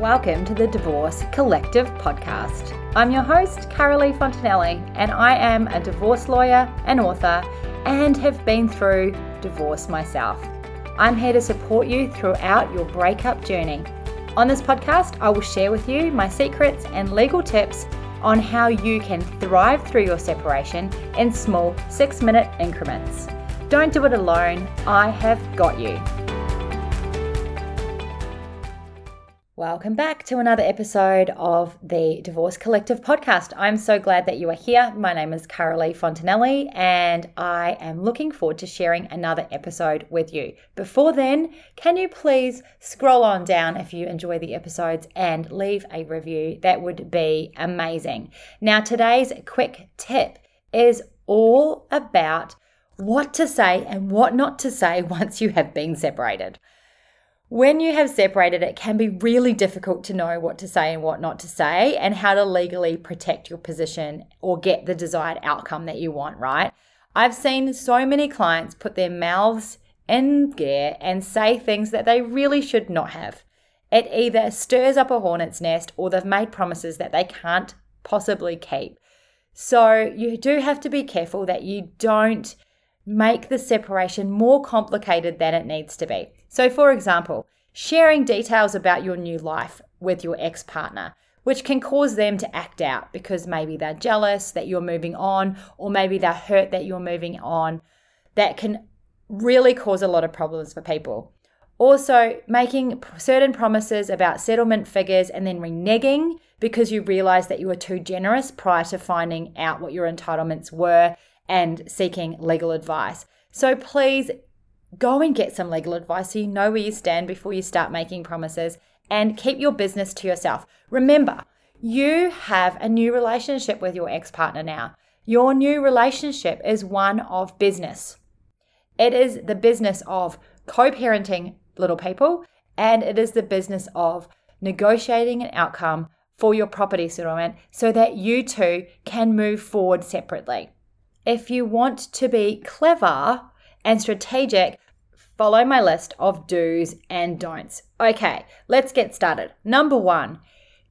Welcome to the Divorce Collective podcast. I'm your host, Caralee Fontanelli, and I am a divorce lawyer and author and have been through divorce myself. I'm here to support you throughout your breakup journey. On this podcast, I will share with you my secrets and legal tips on how you can thrive through your separation in small six minute increments. Don't do it alone, I have got you. Welcome back to another episode of the Divorce Collective podcast. I'm so glad that you are here. My name is Caralee Fontanelli, and I am looking forward to sharing another episode with you. Before then, can you please scroll on down if you enjoy the episodes and leave a review? That would be amazing. Now, today's quick tip is all about what to say and what not to say once you have been separated. When you have separated, it can be really difficult to know what to say and what not to say, and how to legally protect your position or get the desired outcome that you want, right? I've seen so many clients put their mouths in gear and say things that they really should not have. It either stirs up a hornet's nest or they've made promises that they can't possibly keep. So you do have to be careful that you don't make the separation more complicated than it needs to be. So, for example, sharing details about your new life with your ex partner, which can cause them to act out because maybe they're jealous that you're moving on, or maybe they're hurt that you're moving on. That can really cause a lot of problems for people. Also, making certain promises about settlement figures and then reneging because you realize that you were too generous prior to finding out what your entitlements were and seeking legal advice. So please Go and get some legal advice so you know where you stand before you start making promises and keep your business to yourself. Remember, you have a new relationship with your ex partner now. Your new relationship is one of business. It is the business of co parenting little people, and it is the business of negotiating an outcome for your property settlement so that you two can move forward separately. If you want to be clever and strategic, follow my list of do's and don'ts. Okay, let's get started. Number one,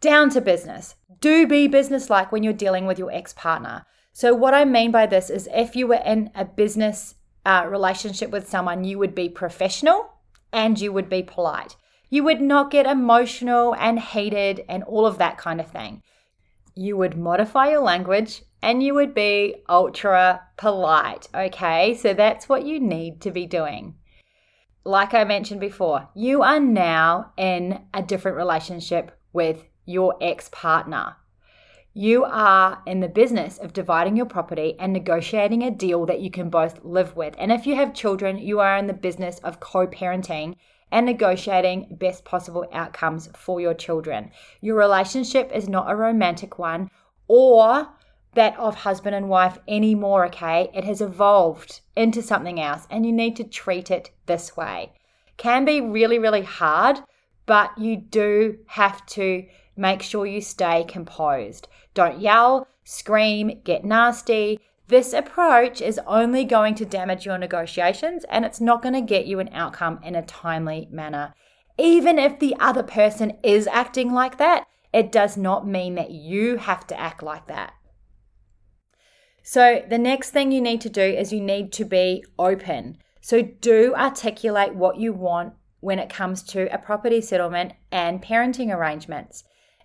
down to business. Do be businesslike when you're dealing with your ex partner. So, what I mean by this is if you were in a business uh, relationship with someone, you would be professional and you would be polite. You would not get emotional and heated and all of that kind of thing. You would modify your language and you would be ultra polite. Okay, so that's what you need to be doing. Like I mentioned before, you are now in a different relationship with your ex partner. You are in the business of dividing your property and negotiating a deal that you can both live with. And if you have children, you are in the business of co parenting and negotiating best possible outcomes for your children. Your relationship is not a romantic one or that of husband and wife anymore, okay? It has evolved into something else and you need to treat it this way. Can be really, really hard, but you do have to make sure you stay composed. Don't yell, scream, get nasty. This approach is only going to damage your negotiations and it's not going to get you an outcome in a timely manner. Even if the other person is acting like that, it does not mean that you have to act like that. So, the next thing you need to do is you need to be open. So, do articulate what you want when it comes to a property settlement and parenting arrangements.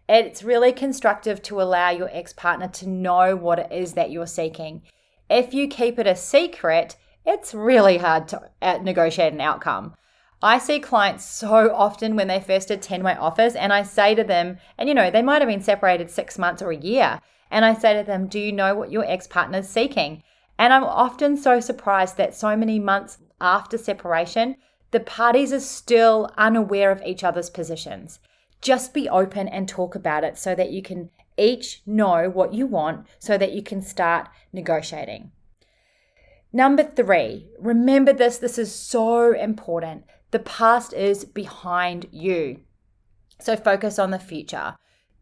It's really constructive to allow your ex partner to know what it is that you're seeking. If you keep it a secret, it's really hard to uh, negotiate an outcome. I see clients so often when they first attend my office, and I say to them, and you know, they might have been separated six months or a year, and I say to them, Do you know what your ex partner is seeking? And I'm often so surprised that so many months after separation, the parties are still unaware of each other's positions. Just be open and talk about it so that you can each know what you want so that you can start negotiating. Number three, remember this, this is so important. The past is behind you. So focus on the future.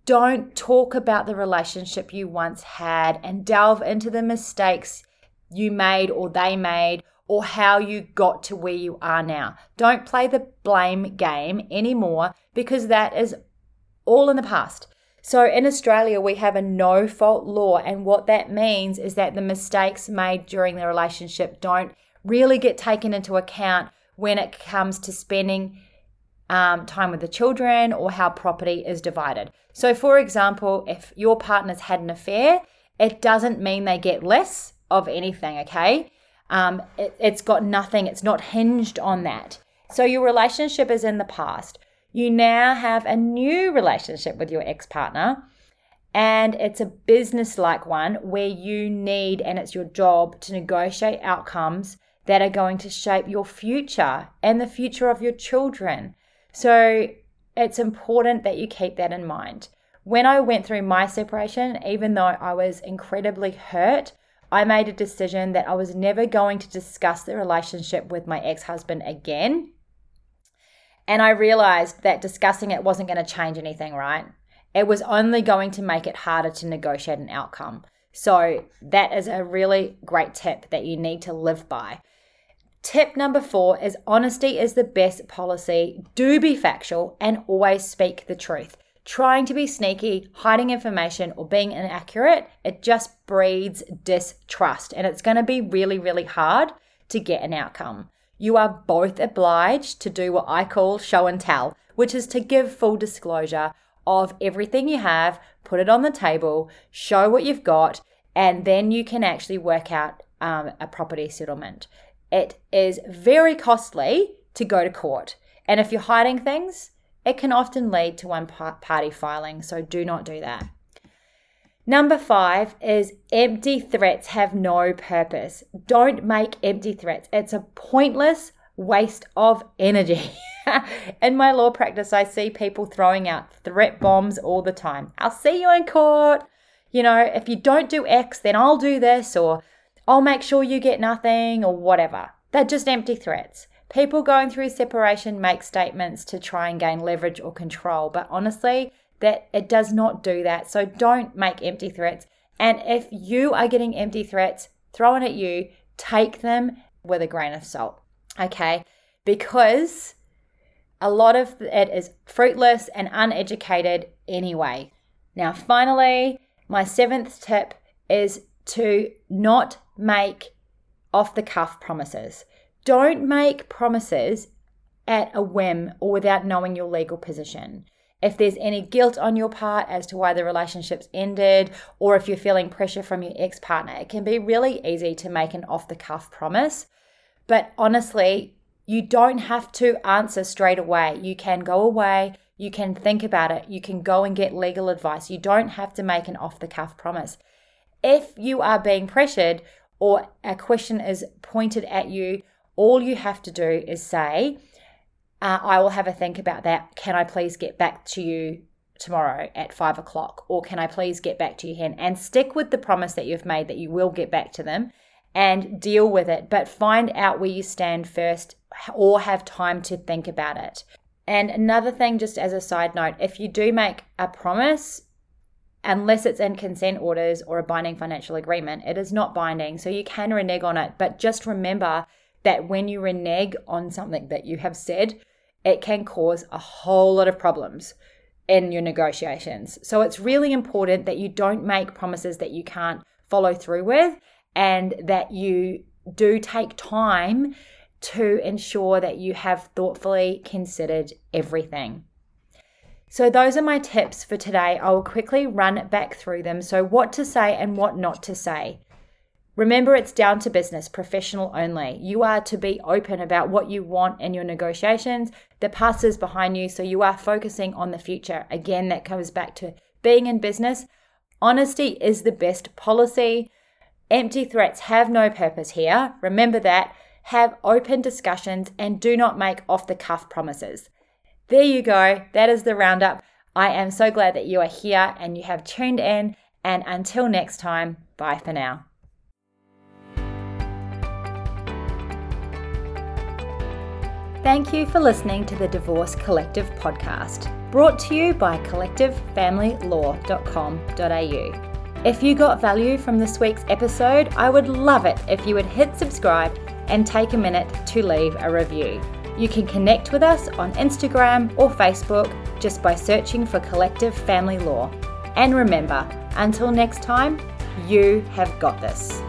Don't talk about the relationship you once had and delve into the mistakes you made or they made or how you got to where you are now. Don't play the blame game anymore because that is all in the past. So in Australia, we have a no fault law. And what that means is that the mistakes made during the relationship don't really get taken into account when it comes to spending um, time with the children or how property is divided. So, for example, if your partner's had an affair, it doesn't mean they get less of anything, okay? Um, it, it's got nothing, it's not hinged on that. So, your relationship is in the past. You now have a new relationship with your ex partner, and it's a business like one where you need, and it's your job to negotiate outcomes that are going to shape your future and the future of your children. So it's important that you keep that in mind. When I went through my separation, even though I was incredibly hurt, I made a decision that I was never going to discuss the relationship with my ex husband again. And I realized that discussing it wasn't going to change anything, right? It was only going to make it harder to negotiate an outcome. So, that is a really great tip that you need to live by. Tip number four is honesty is the best policy. Do be factual and always speak the truth. Trying to be sneaky, hiding information, or being inaccurate, it just breeds distrust and it's going to be really, really hard to get an outcome. You are both obliged to do what I call show and tell, which is to give full disclosure of everything you have, put it on the table, show what you've got, and then you can actually work out um, a property settlement it is very costly to go to court. And if you're hiding things, it can often lead to one party filing, so do not do that. Number five is empty threats have no purpose. Don't make empty threats. It's a pointless waste of energy. in my law practice, I see people throwing out threat bombs all the time. I'll see you in court. You know, if you don't do X, then I'll do this, or I'll make sure you get nothing or whatever. They're just empty threats. People going through separation make statements to try and gain leverage or control, but honestly, that it does not do that. So don't make empty threats. And if you are getting empty threats thrown at you, take them with a grain of salt. Okay? Because a lot of it is fruitless and uneducated anyway. Now, finally, my seventh tip is to not make off the cuff promises. Don't make promises at a whim or without knowing your legal position. If there's any guilt on your part as to why the relationship's ended, or if you're feeling pressure from your ex partner, it can be really easy to make an off the cuff promise. But honestly, you don't have to answer straight away. You can go away, you can think about it, you can go and get legal advice. You don't have to make an off the cuff promise. If you are being pressured or a question is pointed at you, all you have to do is say, uh, I will have a think about that. Can I please get back to you tomorrow at five o'clock? Or can I please get back to you here? And stick with the promise that you've made that you will get back to them and deal with it. But find out where you stand first or have time to think about it. And another thing, just as a side note, if you do make a promise, unless it's in consent orders or a binding financial agreement, it is not binding. So you can renege on it. But just remember that when you renege on something that you have said, it can cause a whole lot of problems in your negotiations. So it's really important that you don't make promises that you can't follow through with and that you do take time to ensure that you have thoughtfully considered everything. So, those are my tips for today. I will quickly run back through them. So, what to say and what not to say. Remember, it's down to business, professional only. You are to be open about what you want in your negotiations. The past is behind you, so you are focusing on the future. Again, that comes back to being in business. Honesty is the best policy. Empty threats have no purpose here. Remember that. Have open discussions and do not make off the cuff promises. There you go. That is the roundup. I am so glad that you are here and you have tuned in. And until next time, bye for now. Thank you for listening to the Divorce Collective podcast, brought to you by collectivefamilylaw.com.au. If you got value from this week's episode, I would love it if you would hit subscribe and take a minute to leave a review. You can connect with us on Instagram or Facebook just by searching for Collective Family Law. And remember, until next time, you have got this.